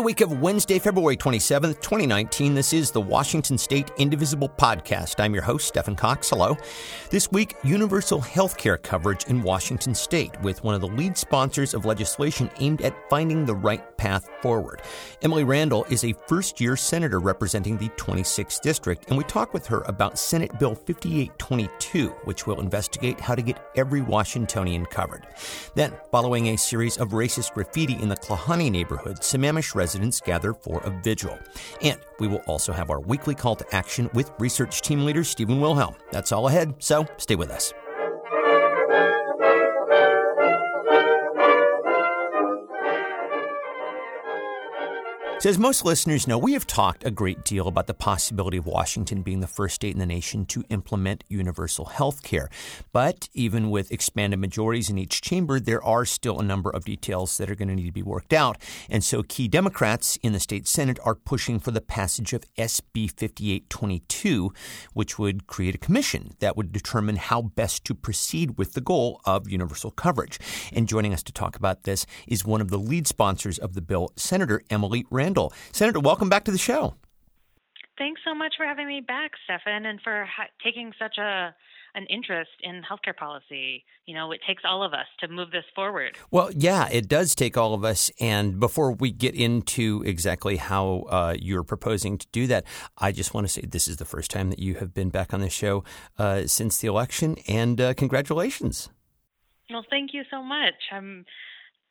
the week of Wednesday, February 27th, 2019. This is the Washington State Indivisible Podcast. I'm your host, Stephen Cox. Hello. This week, universal health care coverage in Washington State with one of the lead sponsors of legislation aimed at finding the right path forward. Emily Randall is a first year senator representing the 26th District, and we talk with her about Senate Bill 5822, which will investigate how to get every Washingtonian covered. Then, following a series of racist graffiti in the Klahanie neighborhood, Sammamish residents gather for a vigil. And we will also have our weekly call to action with research team leader Stephen Wilhelm. That's all ahead, so stay with us. So, as most listeners know, we have talked a great deal about the possibility of Washington being the first state in the nation to implement universal health care. But even with expanded majorities in each chamber, there are still a number of details that are going to need to be worked out. And so, key Democrats in the state Senate are pushing for the passage of SB 5822, which would create a commission that would determine how best to proceed with the goal of universal coverage. And joining us to talk about this is one of the lead sponsors of the bill, Senator Emily Randall. Randall. Senator, welcome back to the show. Thanks so much for having me back, Stefan, and for ha- taking such a an interest in healthcare policy. You know, it takes all of us to move this forward. Well, yeah, it does take all of us. And before we get into exactly how uh, you're proposing to do that, I just want to say this is the first time that you have been back on the show uh, since the election, and uh, congratulations. Well, thank you so much. I'm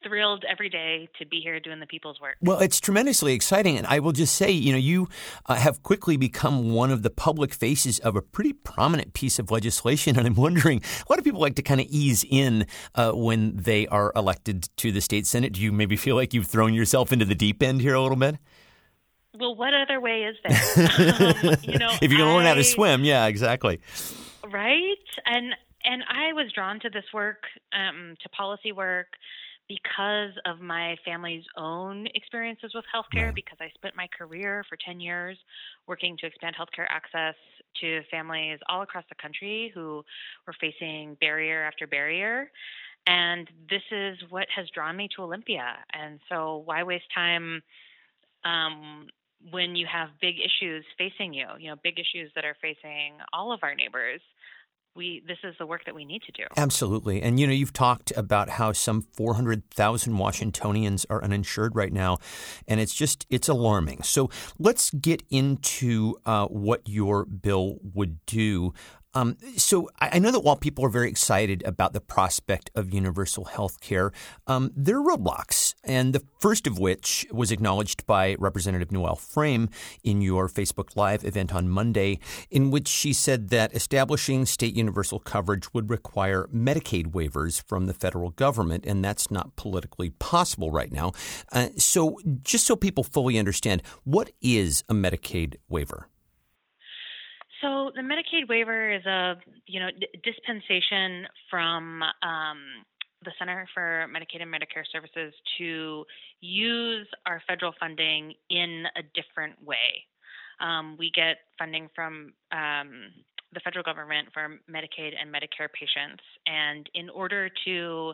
thrilled every day to be here doing the people's work. Well, it's tremendously exciting. And I will just say, you know, you uh, have quickly become one of the public faces of a pretty prominent piece of legislation. And I'm wondering, a lot of people like to kind of ease in uh, when they are elected to the state Senate. Do you maybe feel like you've thrown yourself into the deep end here a little bit? Well, what other way is there? um, you know, if you're going to learn how to swim, yeah, exactly. Right, and and I was drawn to this work, um, to policy work, because of my family's own experiences with healthcare, right. because I spent my career for 10 years working to expand healthcare access to families all across the country who were facing barrier after barrier. And this is what has drawn me to Olympia. And so, why waste time um, when you have big issues facing you? You know, big issues that are facing all of our neighbors we this is the work that we need to do. Absolutely. And you know, you've talked about how some 400,000 Washingtonians are uninsured right now, and it's just it's alarming. So let's get into uh, what your bill would do. Um, so I know that while people are very excited about the prospect of universal health care, um, there are roadblocks, and the first of which was acknowledged by Representative Noel Frame in your Facebook Live event on Monday, in which she said that establishing state universal coverage would require Medicaid waivers from the federal government, and that's not politically possible right now. Uh, so, just so people fully understand, what is a Medicaid waiver? So the Medicaid waiver is a you know d- dispensation from um, the Center for Medicaid and Medicare Services to use our federal funding in a different way. Um, we get funding from um, the federal government for Medicaid and Medicare patients, and in order to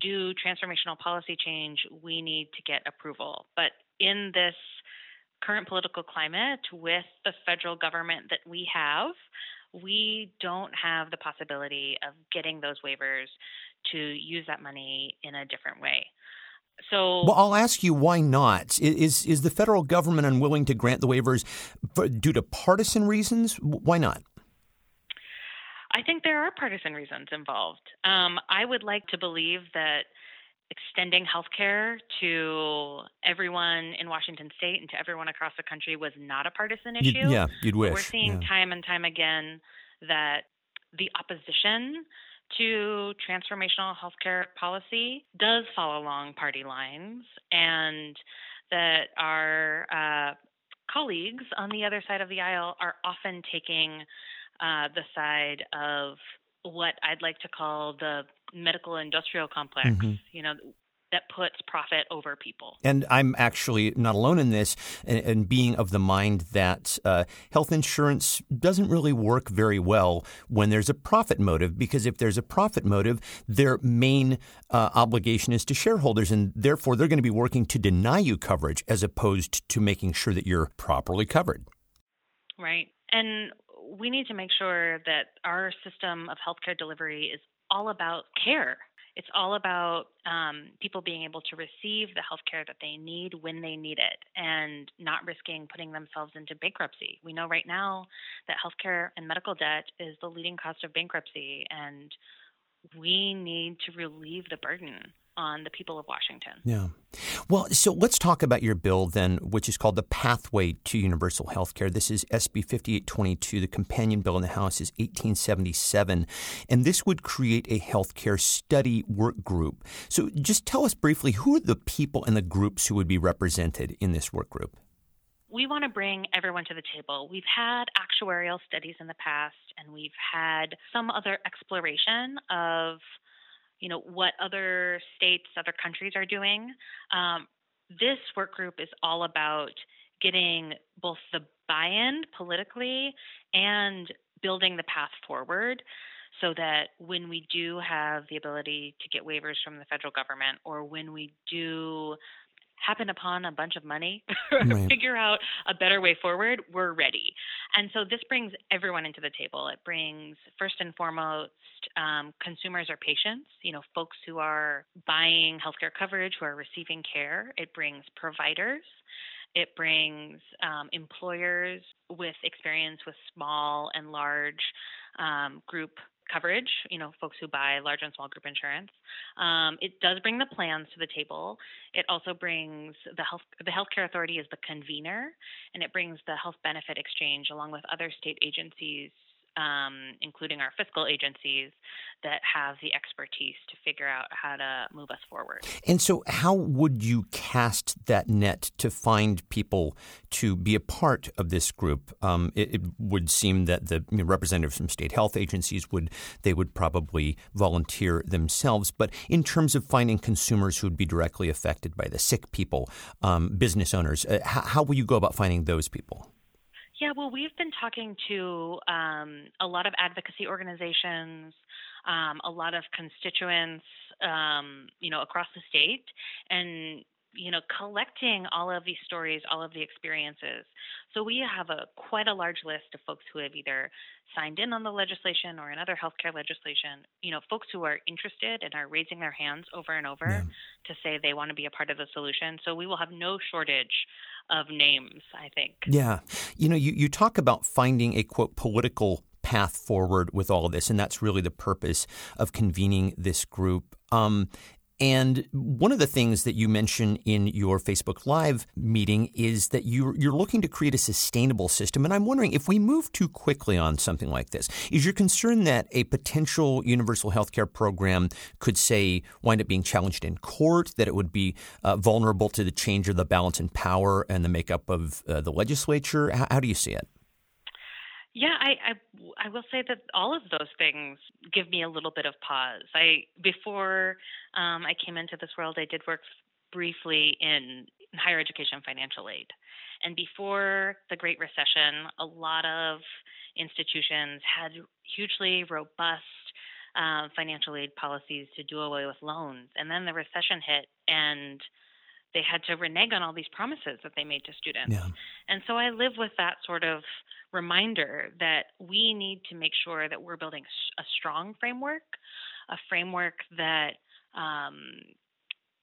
do transformational policy change, we need to get approval. But in this current political climate with the federal government that we have, we don't have the possibility of getting those waivers to use that money in a different way. So, well, I'll ask you why not? Is is the federal government unwilling to grant the waivers for, due to partisan reasons? Why not? I think there are partisan reasons involved. Um, I would like to believe that extending healthcare to everyone in Washington state and to everyone across the country was not a partisan issue. You'd, yeah, you'd wish. We're seeing yeah. time and time again that the opposition to transformational healthcare policy does follow along party lines, and that our uh, colleagues on the other side of the aisle are often taking uh, the side of what I'd like to call the medical industrial complex. Mm-hmm. You know, that puts profit over people. And I'm actually not alone in this, and, and being of the mind that uh, health insurance doesn't really work very well when there's a profit motive, because if there's a profit motive, their main uh, obligation is to shareholders, and therefore they're going to be working to deny you coverage as opposed to making sure that you're properly covered. Right. And we need to make sure that our system of healthcare delivery is all about care it's all about um, people being able to receive the health care that they need when they need it and not risking putting themselves into bankruptcy. We know right now that healthcare and medical debt is the leading cost of bankruptcy, and we need to relieve the burden on the people of Washington. Yeah. Well, so let's talk about your bill then, which is called the Pathway to Universal Health Care. This is SB 5822. The companion bill in the House is 1877. And this would create a healthcare study work group. So just tell us briefly who are the people and the groups who would be represented in this work group? we want to bring everyone to the table. We've had actuarial studies in the past, and we've had some other exploration of you know what other states, other countries are doing. Um, this work group is all about getting both the buy-in politically and building the path forward so that when we do have the ability to get waivers from the federal government or when we do happen upon a bunch of money, right. figure out a better way forward, we're ready. And so this brings everyone into the table. It brings, first and foremost, um, consumers or patients, you know, folks who are buying healthcare coverage, who are receiving care. It brings providers. It brings um, employers with experience with small and large um, group coverage, you know, folks who buy large and small group insurance. Um, it does bring the plans to the table. It also brings the health the healthcare authority is the convener, and it brings the health benefit exchange along with other state agencies um, including our fiscal agencies, that have the expertise to figure out how to move us forward. And so, how would you cast that net to find people to be a part of this group? Um, it, it, would seem that the you know, representatives from state health agencies would they would probably volunteer themselves. But in terms of finding consumers who would be directly affected by the sick people, um, business owners, uh, how, how will you go about finding those people? Yeah, well, we've been talking to um, a lot of advocacy organizations, um, a lot of constituents, um, you know, across the state, and you know, collecting all of these stories, all of the experiences. So we have a quite a large list of folks who have either signed in on the legislation or in other healthcare legislation. You know, folks who are interested and are raising their hands over and over yeah. to say they want to be a part of the solution. So we will have no shortage of names, I think. Yeah. You know, you, you talk about finding a quote political path forward with all of this, and that's really the purpose of convening this group. Um, and one of the things that you mention in your Facebook Live meeting is that you're, you're looking to create a sustainable system. And I'm wondering if we move too quickly on something like this, is your concern that a potential universal health care program could, say, wind up being challenged in court, that it would be uh, vulnerable to the change of the balance in power and the makeup of uh, the legislature? How, how do you see it? Yeah, I, I, I will say that all of those things give me a little bit of pause. I before um, I came into this world, I did work briefly in higher education financial aid, and before the Great Recession, a lot of institutions had hugely robust uh, financial aid policies to do away with loans, and then the recession hit and they had to renege on all these promises that they made to students. Yeah. And so I live with that sort of reminder that we need to make sure that we're building a strong framework, a framework that um,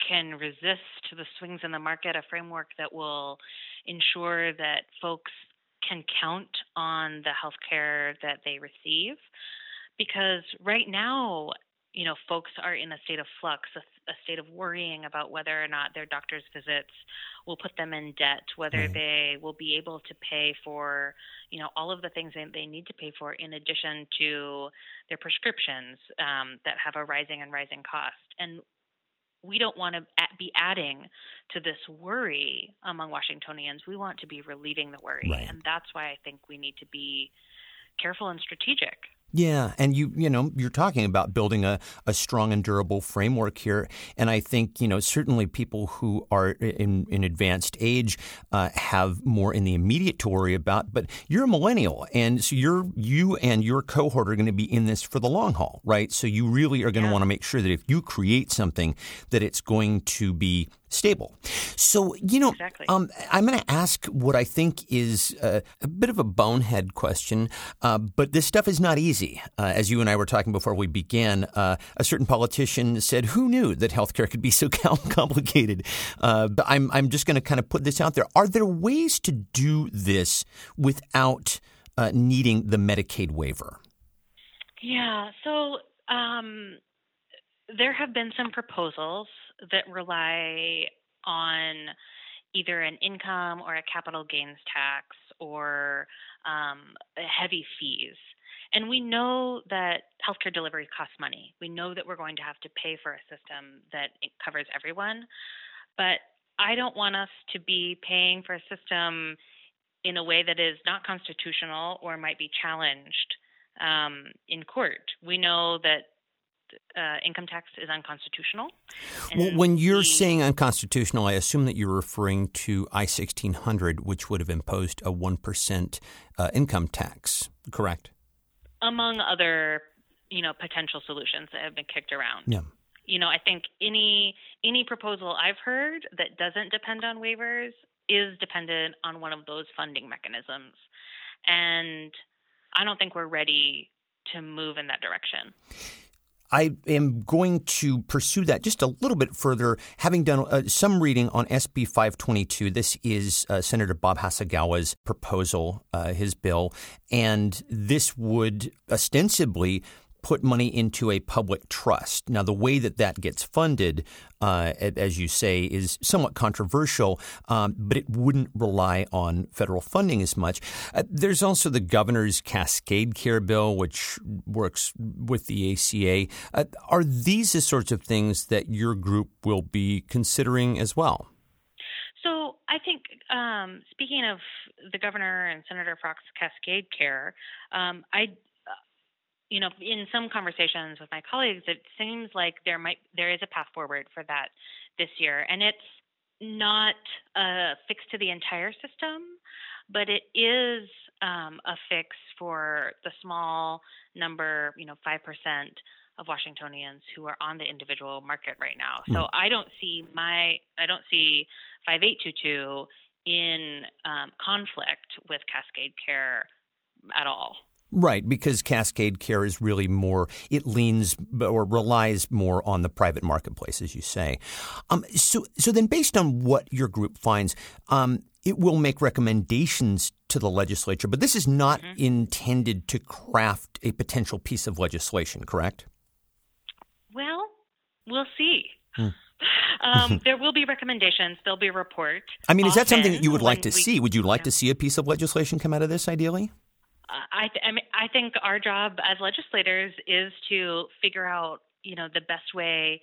can resist the swings in the market, a framework that will ensure that folks can count on the health care that they receive. Because right now, you know, folks are in a state of flux, a, a, state of worrying about whether or not their doctor's visits will put them in debt, whether right. they will be able to pay for, you know, all of the things that they need to pay for in addition to their prescriptions um, that have a rising and rising cost. And we don't want to be adding to this worry among Washingtonians. We want to be relieving the worry. Right. And that's why I think we need to be careful and strategic Yeah, and you you know you're talking about building a, a strong and durable framework here, and I think you know certainly people who are in, in advanced age uh, have more in the immediate to worry about. But you're a millennial, and so you're you and your cohort are going to be in this for the long haul, right? So you really are going to Yeah. want to make sure that if you create something, that it's going to be stable. So you know, Exactly. um, I'm going to ask what I think is uh, a bit of a bonehead question, uh, but this stuff is not easy. Uh, as you and I were talking before we began, uh, a certain politician said, "Who knew that healthcare could be so complicated?" Uh, but I'm I'm just going to kind of put this out there. Are there ways to do this without uh, needing the Medicaid waiver? Yeah. So um, there have been some proposals that rely on either an income or a capital gains tax or um, heavy fees. And we know that healthcare delivery costs money. We know that we're going to have to pay for a system that covers everyone. But I don't want us to be paying for a system in a way that is not constitutional or might be challenged um, in court. We know that uh, income tax is unconstitutional. Well, when you're we- saying unconstitutional, I assume that you're referring to I 1600, which would have imposed a 1% uh, income tax, correct? among other, you know, potential solutions that have been kicked around. Yeah. You know, I think any any proposal I've heard that doesn't depend on waivers is dependent on one of those funding mechanisms, and I don't think we're ready to move in that direction. I am going to pursue that just a little bit further, having done uh, some reading on SB 522. This is uh, Senator Bob Hasegawa's proposal, uh, his bill, and this would ostensibly put money into a public trust. Now, the way that that gets funded, uh, as you say, is somewhat controversial, um, but it wouldn't rely on federal funding as much. Uh, there's also the governor's Cascade Care bill, which works with the ACA. Uh, are these the sorts of things that your group will be considering as well? So I think, um, speaking of the governor and Senator Frockt's Cascade Care, um, I, you know, in some conversations with my colleagues, it seems like there might there is a path forward for that this year, and it's not a fix to the entire system, but it is um, a fix for the small number, you know, five percent of Washingtonians who are on the individual market right now. So I don't see my I don't see 5822 in um, conflict with Cascade Care at all. Right, because Cascade Care is really more, it leans or relies more on the private marketplace, as you say. Um, so, so then, based on what your group finds, um, it will make recommendations to the legislature, but this is not intended to craft a potential piece of legislation, correct? Well, we'll see. um, there will be recommendations. There'll be a report. I mean, is that something that you would like to we- see? Would you like yeah. to see a piece of legislation come out of this, ideally? I, th- I, mean, I think our job as legislators is to figure out, you know, the best way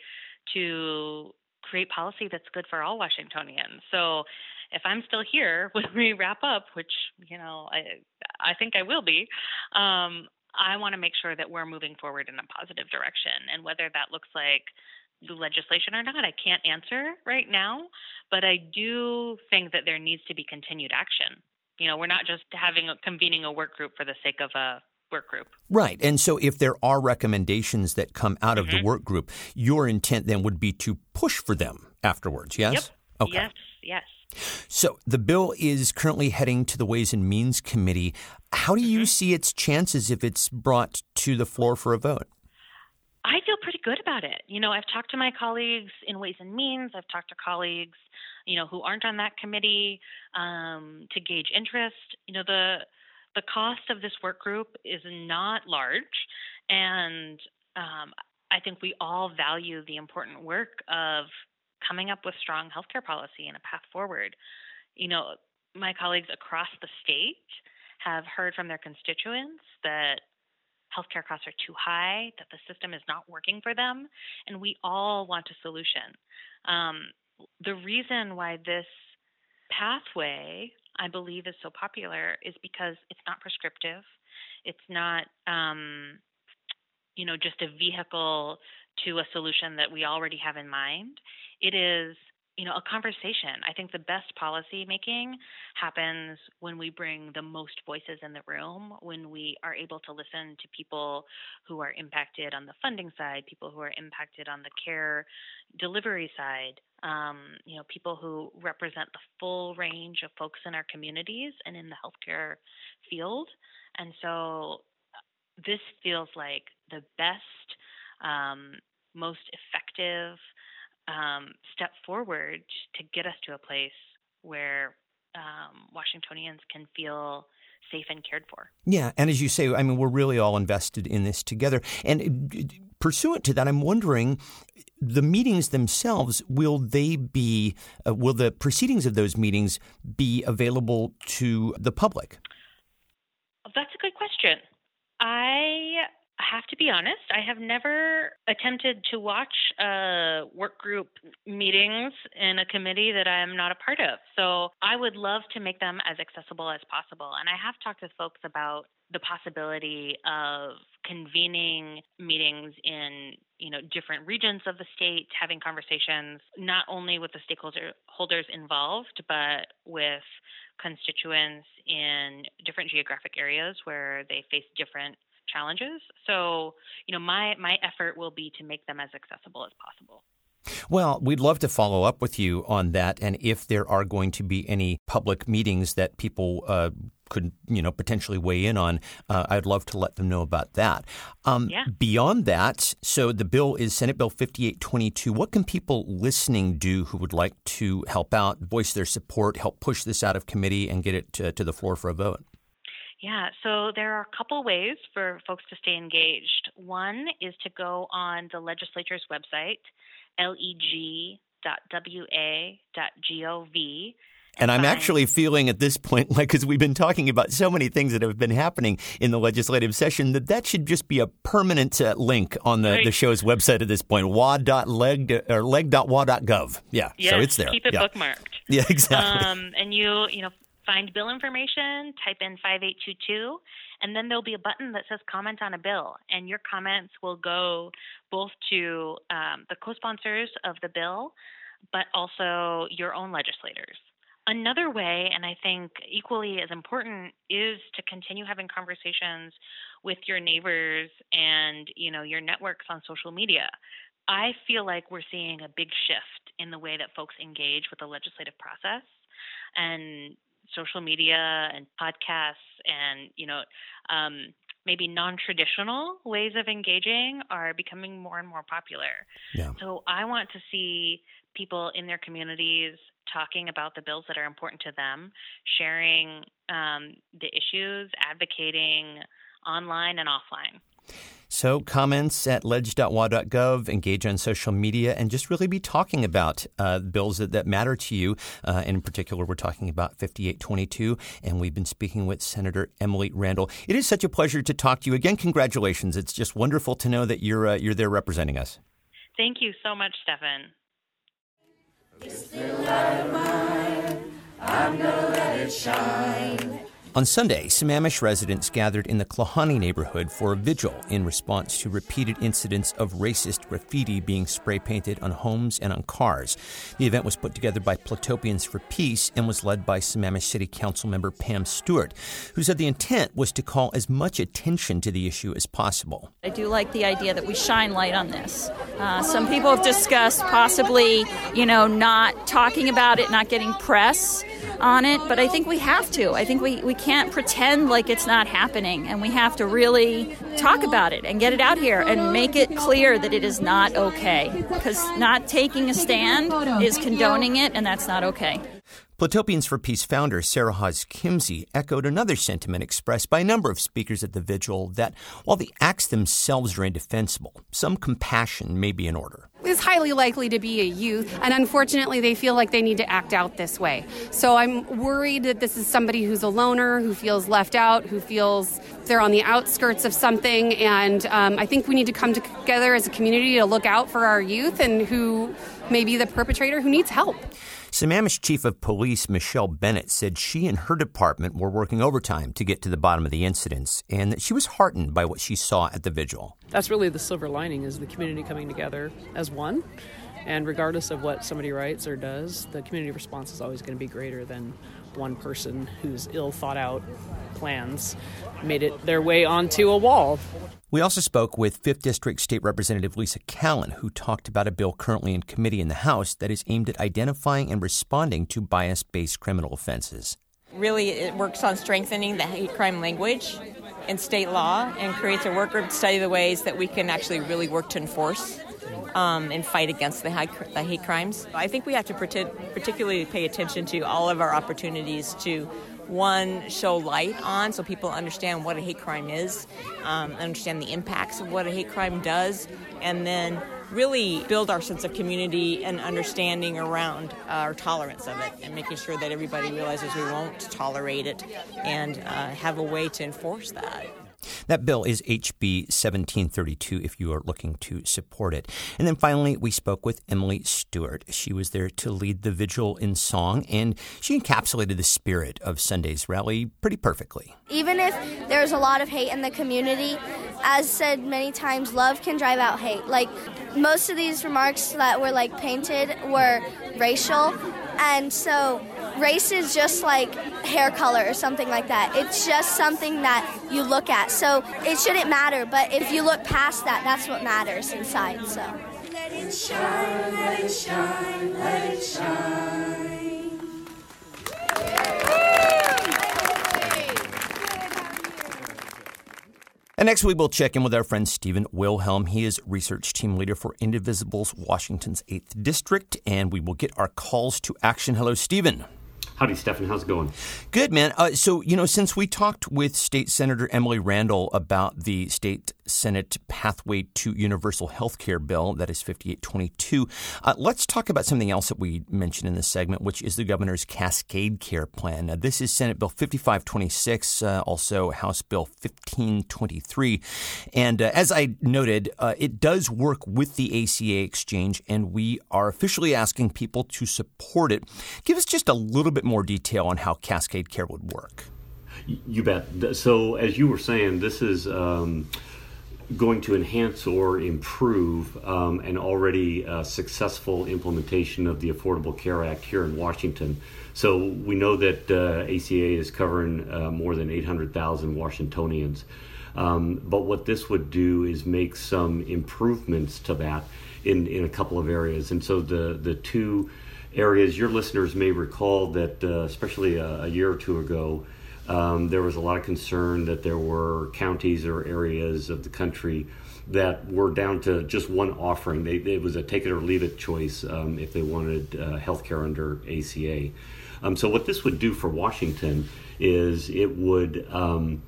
to create policy that's good for all Washingtonians. So, if I'm still here when we wrap up, which you know I I think I will be, um, I want to make sure that we're moving forward in a positive direction. And whether that looks like legislation or not, I can't answer right now. But I do think that there needs to be continued action. You know, we're not just having a, convening a work group for the sake of a work group. Right. And so if there are recommendations that come out of Mm-hmm. the work group, your intent then would be to push for them afterwards, yes? Yep. Okay. Yes. Yes. So the bill is currently heading to the Ways and Means Committee. How do Mm-hmm. you see its chances if it's brought to the floor for a vote? I feel pretty good about it. You know, I've talked to my colleagues in Ways and Means. I've talked to colleagues, you know, who aren't on that committee um, to gauge interest. You know, the the cost of this work group is not large, and um, I think we all value the important work of coming up with strong healthcare policy and a path forward. You know, my colleagues across the state have heard from their constituents that healthcare costs are too high, that the system is not working for them, and we all want a solution. Um, the reason why this pathway, I believe, is so popular is because it's not prescriptive. It's not, um, you know, just a vehicle to a solution that we already have in mind. It is you know, a conversation. I think the best policy making happens when we bring the most voices in the room, when we are able to listen to people who are impacted on the funding side, people who are impacted on the care delivery side, um, you know, people who represent the full range of folks in our communities and in the healthcare field. And so this feels like the best, um, most effective um, step forward to get us to a place where um, Washingtonians can feel safe and cared for. Yeah, and as you say, I mean, we're really all invested in this together. And uh, pursuant to that, I'm wondering the meetings themselves will they be uh, will the proceedings of those meetings be available to the public that's a good question i have to be honest, I have never attempted to watch uh, work group meetings in a committee that I am not a part of. So I would love to make them as accessible as possible. And I have talked to folks about the possibility of convening meetings in you know different regions of the state having conversations not only with the stakeholders involved but with constituents in different geographic areas where they face different challenges. So, you know, my my effort will be to make them as accessible as possible. Well, we'd love to follow up with you on that, and if there are going to be any public meetings that people uh, could, you know, potentially weigh in on, uh, I'd love to let them know about that. Um, yeah. Beyond that, so the bill is Senate Bill 5822. What can people listening do who would like to help out, voice their support, help push this out of committee, and get it to, to the floor for a vote? Yeah, so there are a couple ways for folks to stay engaged. One is to go on the legislature's website, leg.wa.gov. And I'm actually feeling at this point, like, because we've been talking about so many things that have been happening in the legislative session, that that should just be a permanent uh, link on the, right. the show's website at this point, wa.leg or leg.wa.gov. Yeah, yes, so it's there. Keep it yeah. bookmarked. Yeah, exactly. Um, and you, you know, find bill information, type in 5822, and then there'll be a button that says comment on a bill. And your comments will go both to um, the co sponsors of the bill, but also your own legislators. Another way, and I think equally as important, is to continue having conversations with your neighbors and you know your networks on social media. I feel like we're seeing a big shift in the way that folks engage with the legislative process. And social media and podcasts and you know um, maybe non-traditional ways of engaging are becoming more and more popular. Yeah. So I want to see people in their communities talking about the bills that are important to them, sharing um, the issues, advocating online and offline. So, comments at leg.wa.gov, engage on social media, and just really be talking about uh, bills that, that matter to you. Uh, in particular, we're talking about 5822, and we've been speaking with Senator Emily Randall. It is such a pleasure to talk to you. Again, congratulations. It's just wonderful to know that you're, uh, you're there representing us. Thank you so much, Stefan. I'm gonna let it shine. On Sunday, Sammamish residents gathered in the Klahanie neighborhood for a vigil in response to repeated incidents of racist graffiti being spray painted on homes and on cars. The event was put together by Platopians for Peace and was led by Sammamish City Council member Pam Stewart, who said the intent was to call as much attention to the issue as possible. I do like the idea that we shine light on this. Uh, some people have discussed possibly, you know, not talking about it, not getting press on it, but I think we have to. I think we, we can't pretend like it's not happening, and we have to really talk about it and get it out here and make it clear that it is not okay. Because not taking a stand is condoning it, and that's not okay. Platopians for Peace founder Sarah Hawes Kimsey echoed another sentiment expressed by a number of speakers at the vigil that while the acts themselves are indefensible, some compassion may be in order. Is highly likely to be a youth, and unfortunately, they feel like they need to act out this way. So I'm worried that this is somebody who's a loner, who feels left out, who feels they're on the outskirts of something, and um, I think we need to come together as a community to look out for our youth and who may be the perpetrator who needs help. Sammamish Chief of Police Michelle Bennett said she and her department were working overtime to get to the bottom of the incidents and that she was heartened by what she saw at the vigil. That's really the silver lining is the community coming together as one. And regardless of what somebody writes or does, the community response is always going to be greater than one person whose ill thought out plans made it their way onto a wall. We also spoke with 5th District State Representative Lisa Callan, who talked about a bill currently in committee in the House that is aimed at identifying and responding to bias based criminal offenses. Really, it works on strengthening the hate crime language in state law and creates a work group to study the ways that we can actually really work to enforce um, and fight against the, the, hate crimes. I think we have to particularly pay attention to all of our opportunities to one show light on so people understand what a hate crime is, um, understand the impacts of what a hate crime does, and then really build our sense of community and understanding around our tolerance of it and making sure that everybody realizes we won't tolerate it and uh, have a way to enforce that. That bill is HB 1732 if you are looking to support it. And then finally, we spoke with Emily Stewart. She was there to lead the vigil in song, and she encapsulated the spirit of Sunday's rally pretty perfectly. Even if there's a lot of hate in the community, as said many times, love can drive out hate. Like most of these remarks that were like painted were racial, and so race is just like hair color or something like that. It's just something that you look at. So it shouldn't matter, but if you look past that, that's what matters inside. So let it shine, let it shine, let it shine. And next, we will check in with our friend Stephen Wilhelm. He is research team leader for Indivisible's Washington's 8th District, and we will get our calls to action. Hello, Stephen. Howdy, Stefan. How's it going? Good, man. Uh, so, you know, since we talked with State Senator Emily Randall about the state Senate Pathway to Universal Health Care bill, that is 5822, uh, let's talk about something else that we mentioned in this segment, which is the governor's Cascade Care Plan. This is Senate Bill 5526, uh, also House Bill 1523. And uh, as I noted, uh, it does work with the ACA exchange, and we are officially asking people to support it. Give us just a little bit more detail on how Cascade Care would work. You bet. So, as you were saying, this is um, going to enhance or improve um, an already uh, successful implementation of the Affordable Care Act here in Washington. So, we know that uh, ACA is covering uh, more than 800,000 Washingtonians. Um, but what this would do is make some improvements to that in, in a couple of areas. And so, the, the two areas. Your listeners may recall that, uh, especially a, a, year or two ago, um, there was a lot of concern that there were counties or areas of the country that were down to just one offering. They, it was a take it or leave it choice um, if they wanted uh, health care under ACA. Um, so, what this would do for Washington is it would um,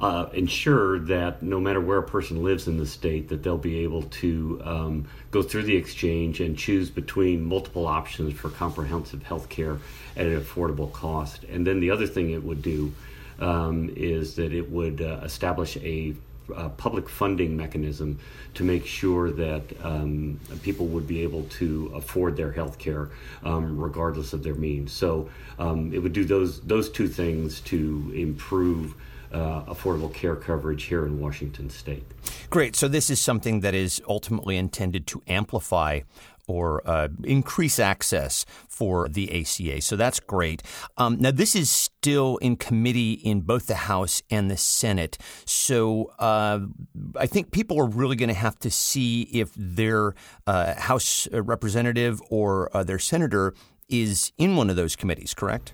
uh, ensure that no matter where a person lives in the state, that they'll be able to um, go through the exchange and choose between multiple options for comprehensive health care at an affordable cost. And then the other thing it would do um, is that it would uh, establish a uh, public funding mechanism to make sure that um, people would be able to afford their health care um, regardless of their means. So um, it would do those those two things to improve uh, affordable care coverage here in Washington state. Great. So, this is something that is ultimately intended to amplify or uh, increase access for the ACA. So that's great. Um, now, this is still in committee in both the House and the Senate. So uh, I think people are really going to have to see if their uh, House representative or uh, their senator is in one of those committees, correct?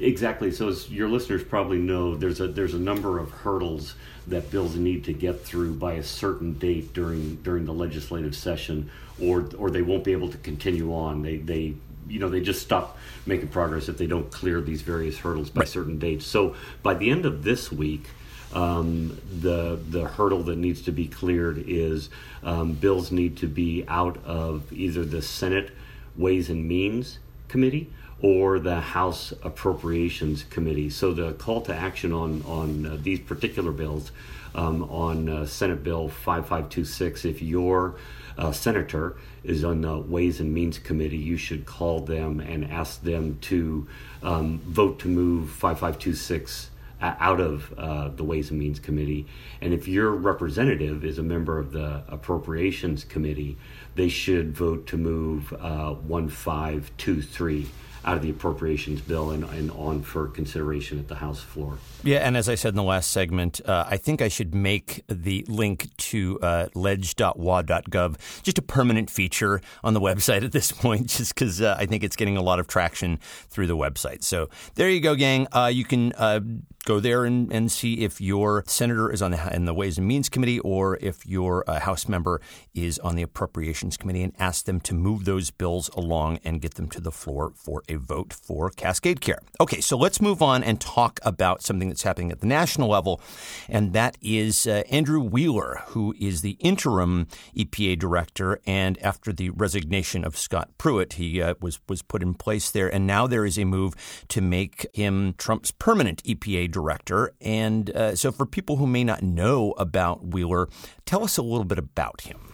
Exactly. So, as your listeners probably know, there's a there's a number of hurdles that bills need to get through by a certain date during during the legislative session, or or they won't be able to continue on. They they you know they just stop making progress if they don't clear these various hurdles by right. certain dates. So by the end of this week. Um, the the hurdle that needs to be cleared is um, bills need to be out of either the Senate Ways and Means Committee or the House Appropriations Committee. So the call to action on on uh, these particular bills, um, on uh, Senate Bill 5526, if your uh, senator is on the Ways and Means Committee, you should call them and ask them to um, vote to move 5526 out of uh, the Ways and Means Committee. And if your representative is a member of the Appropriations Committee, they should vote to move uh, 1523 out of the appropriations bill and, and, on for consideration at the House floor. Yeah, and as I said in the last segment, uh, I think I should make the link to uh, leg.wa.gov just a permanent feature on the website at this point, just because uh, I think it's getting a lot of traction through the website. So there you go, gang. Uh, you can uh, go there and, and see if your senator is on the in the Ways and Means Committee or if your uh, House member is on the Appropriations Committee and ask them to move those bills along and get them to the floor for a vote for Cascade Care. Okay, so let's move on and talk about something that's happening at the national level, and that is uh, Andrew Wheeler, who is the interim EPA director, and after the resignation of Scott Pruitt, he uh, was was put in place there, and now there is a move to make him Trump's permanent EPA director. And uh, so, for people who may not know about Wheeler, tell us a little bit about him.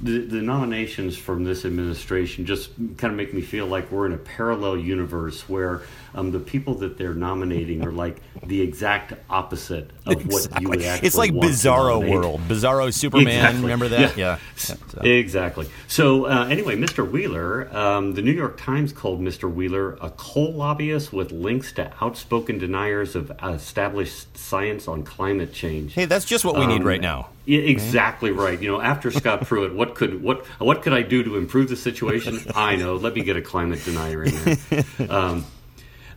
The, the, nominations from this administration just kind of make me feel like we're in a parallel universe where um, the people that they're nominating are like the exact opposite of exactly. what you would actually It's like Bizarro World, Bizarro Superman. Exactly. Remember that? Yeah, yeah. yeah so. exactly. So uh, anyway, Mr. Wheeler, um, the New York Times called Mr. Wheeler a coal lobbyist with links to outspoken deniers of established science on climate change. Hey, that's just what we um, need right now. Yeah, exactly right. You know, after Scott Pruitt, what could what what could I do to improve the situation? I know. Let me get a climate denier in there. Um,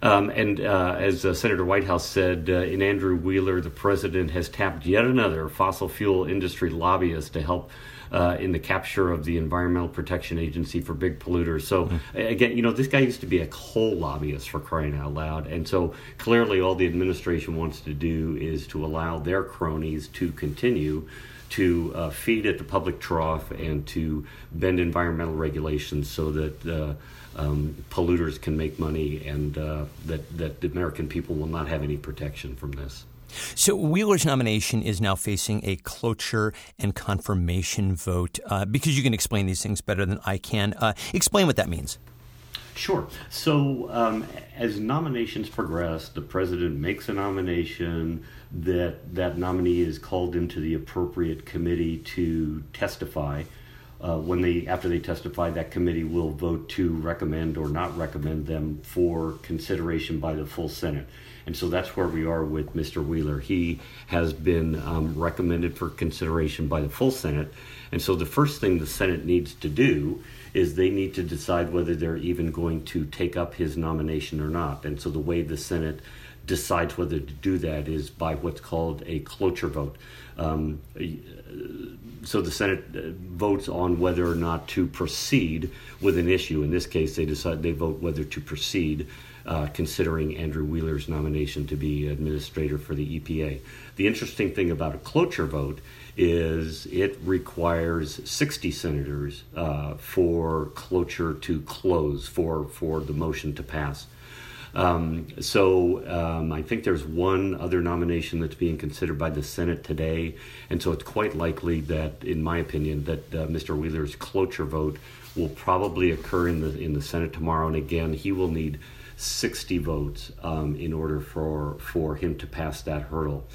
um, and uh, as uh, Senator Whitehouse said, uh, in Andrew Wheeler, the president has tapped yet another fossil fuel industry lobbyist to help uh, in the capture of the Environmental Protection Agency for big polluters. So mm. again, you know, this guy used to be a coal lobbyist for crying out loud, and so clearly, all the administration wants to do is to allow their cronies to continue to uh, feed at the public trough and to bend environmental regulations so that uh, um, polluters can make money and uh, that, that the American people will not have any protection from this. So Wheeler's nomination is now facing a cloture and confirmation vote. Uh, because you can explain these things better than I can, uh, explain what that means. Sure. So um, as nominations progress, the president makes a nomination. That that nominee is called into the appropriate committee to testify. Uh, when they after they testify, that committee will vote to recommend or not recommend them for consideration by the full Senate. And so that's where we are with Mr. Wheeler. He has been um, recommended for consideration by the full Senate. And so the first thing the Senate needs to do is they need to decide whether they're even going to take up his nomination or not. And so the way the Senate decides whether to do that is by what's called a cloture vote. Um, so the Senate uh, votes on whether or not to proceed with an issue. In this case, they decide they vote whether to proceed uh, considering Andrew Wheeler's nomination to be administrator for the EPA. The interesting thing about a cloture vote is it requires 60 senators uh, for cloture to close, for, for the motion to pass. Um, so um, I think there's one other nomination that's being considered by the Senate today, and so it's quite likely that, in my opinion, that uh, Mr. Wheeler's cloture vote will probably occur in the in the Senate tomorrow. And again, he will need 60 votes um, in order for, for him to pass that hurdle.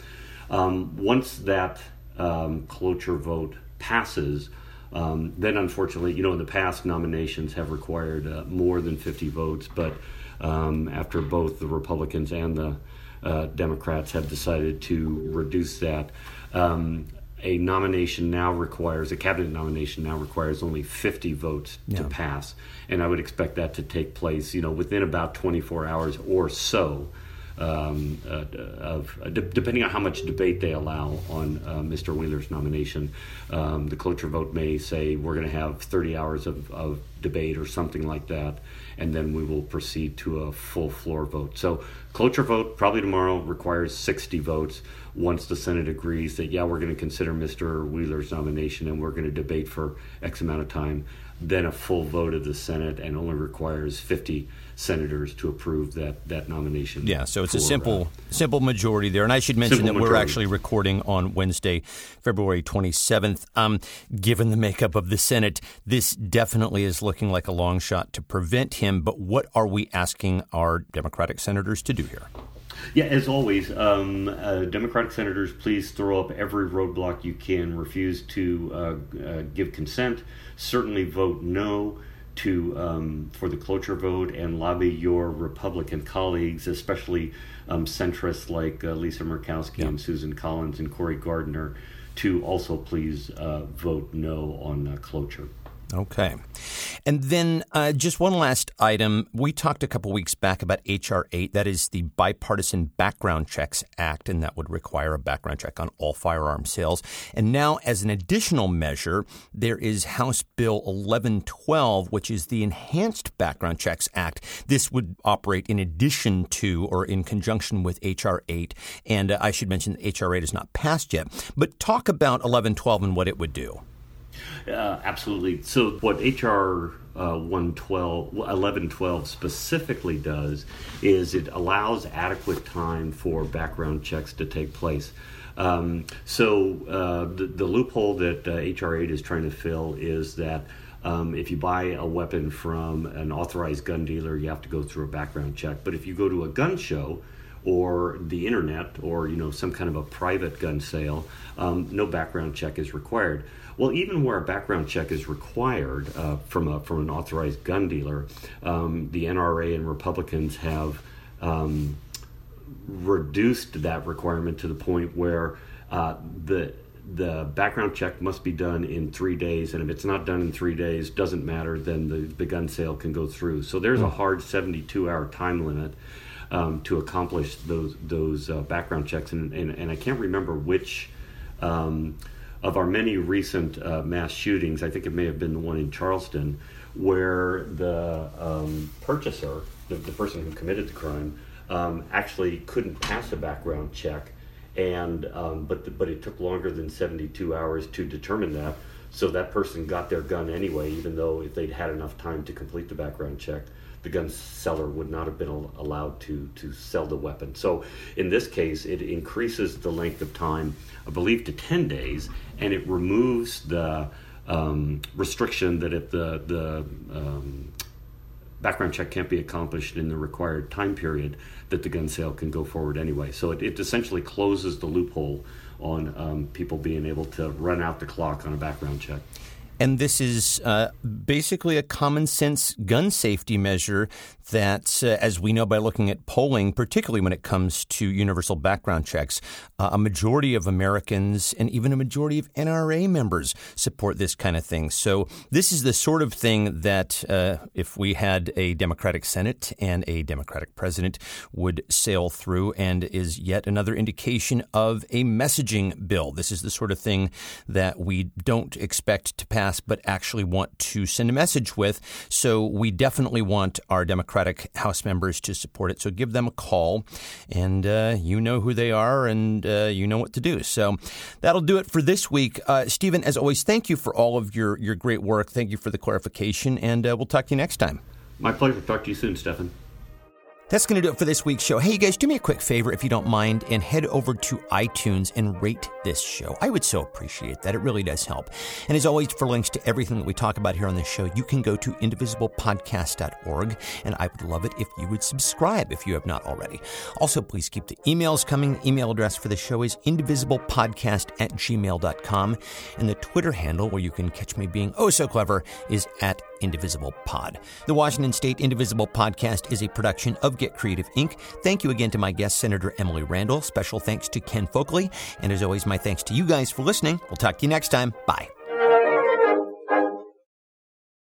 Um, once that um, cloture vote passes, um, then unfortunately, you know, in the past, nominations have required uh, more than 50 votes, but um, after both the Republicans and the uh, Democrats have decided to reduce that, um, a nomination now requires a cabinet nomination now requires only 50 votes yeah. to pass and i would expect that to take place you know within about 24 hours or so um, uh, of uh, de- depending on how much debate they allow on uh, Mr. Wheeler's nomination, um, the cloture vote may say we're going to have 30 hours of, of debate or something like that, and then we will proceed to a full floor vote. So, cloture vote probably tomorrow requires 60 votes. Once the Senate agrees that, yeah, we're going to consider Mr. Wheeler's nomination and we're going to debate for X amount of time, then a full vote of the Senate and only requires 50 senators to approve that, that nomination. Yeah, so it's for, a simple uh, simple majority there. And I should mention that Simple we're actually recording on Wednesday, February 27th. Um, given the makeup of the Senate, this definitely is looking like a long shot to prevent him. But what are we asking our Democratic senators to do here? Yeah, as always, um, uh, Democratic senators, please throw up every roadblock you can. Refuse to uh, uh, give consent. Certainly vote no to um, for the cloture vote and lobby your Republican colleagues, especially um, centrists like uh, Lisa Murkowski and Susan Collins and Cory Gardner, to also please uh, vote no on uh, cloture. Okay. And then uh, just one last item. We talked a couple weeks back about H.R. 8. That is the Bipartisan Background Checks Act, and that would require a background check on all firearm sales. And now, as an additional measure, there is House Bill 1112, which is the Enhanced Background Checks Act. This would operate in addition to or in conjunction with H.R. 8. And uh, I should mention H.R. 8 is not passed yet. But talk about 1112 and what it would do. Uh, absolutely. So, what HR uh, 112, 1112 specifically does is it allows adequate time for background checks to take place. Um, so, uh, the, the loophole that uh, HR 8 is trying to fill is that um, if you buy a weapon from an authorized gun dealer, you have to go through a background check. But if you go to a gun show, or the internet or you know some kind of a private gun sale um, no background check is required well even where a background check is required uh, from a from an authorized gun dealer um, the NRA and Republicans have um, reduced that requirement to the point where uh, the the background check must be done in three days, and if it's not done in three days, doesn't matter. Then the, the gun sale can go through. So there's a hard 72 hour time limit um, to accomplish those those uh, background checks, and, and and I can't remember which. Um, of our many recent uh, mass shootings, I think it may have been the one in Charleston, where the um, purchaser, the, the person who committed the crime, um, actually couldn't pass a background check, and um, but the, but it took longer than 72 hours to determine that. So that person got their gun anyway, even though if they'd had enough time to complete the background check, the gun seller would not have been allowed to to sell the weapon. So in this case, it increases the length of time, I believe, to 10 days, and it removes the um, restriction that if the the um, background check can't be accomplished in the required time period, that the gun sale can go forward anyway. So it, it essentially closes the loophole on um, people being able to run out the clock on a background check. And this is uh, basically a common sense gun safety measure that, uh, as we know by looking at polling, particularly when it comes to universal background checks, uh, a majority of Americans and even a majority of NRA members support this kind of thing. So, this is the sort of thing that, uh, if we had a Democratic Senate and a Democratic president, would sail through and is yet another indication of a messaging bill. This is the sort of thing that we don't expect to pass, but actually want to send a message with. So, we definitely want our Democratic House members to support it. So give them a call, and uh, you know who they are, and uh, you know what to do. So that'll do it for this week. Uh, Stephen, as always, thank you for all of your, your great work. Thank you for the clarification, and uh, we'll talk to you next time. My pleasure. Talk to you soon, Stefan. That's going to do it for this week's show. Hey, you guys, do me a quick favor if you don't mind and head over to iTunes and rate this show. I would so appreciate that. It really does help. And as always, for links to everything that we talk about here on this show, you can go to indivisiblepodcast.org. And I would love it if you would subscribe if you have not already. Also, please keep the emails coming. The email address for the show is indivisiblepodcast at gmail.com. And the Twitter handle, where you can catch me being oh so clever, is at Indivisible Pod. The Washington State Indivisible Podcast is a production of Get Creative Inc. Thank you again to my guest, Senator Emily Randall. Special thanks to Ken Folkley. And as always, my thanks to you guys for listening. We'll talk to you next time. Bye.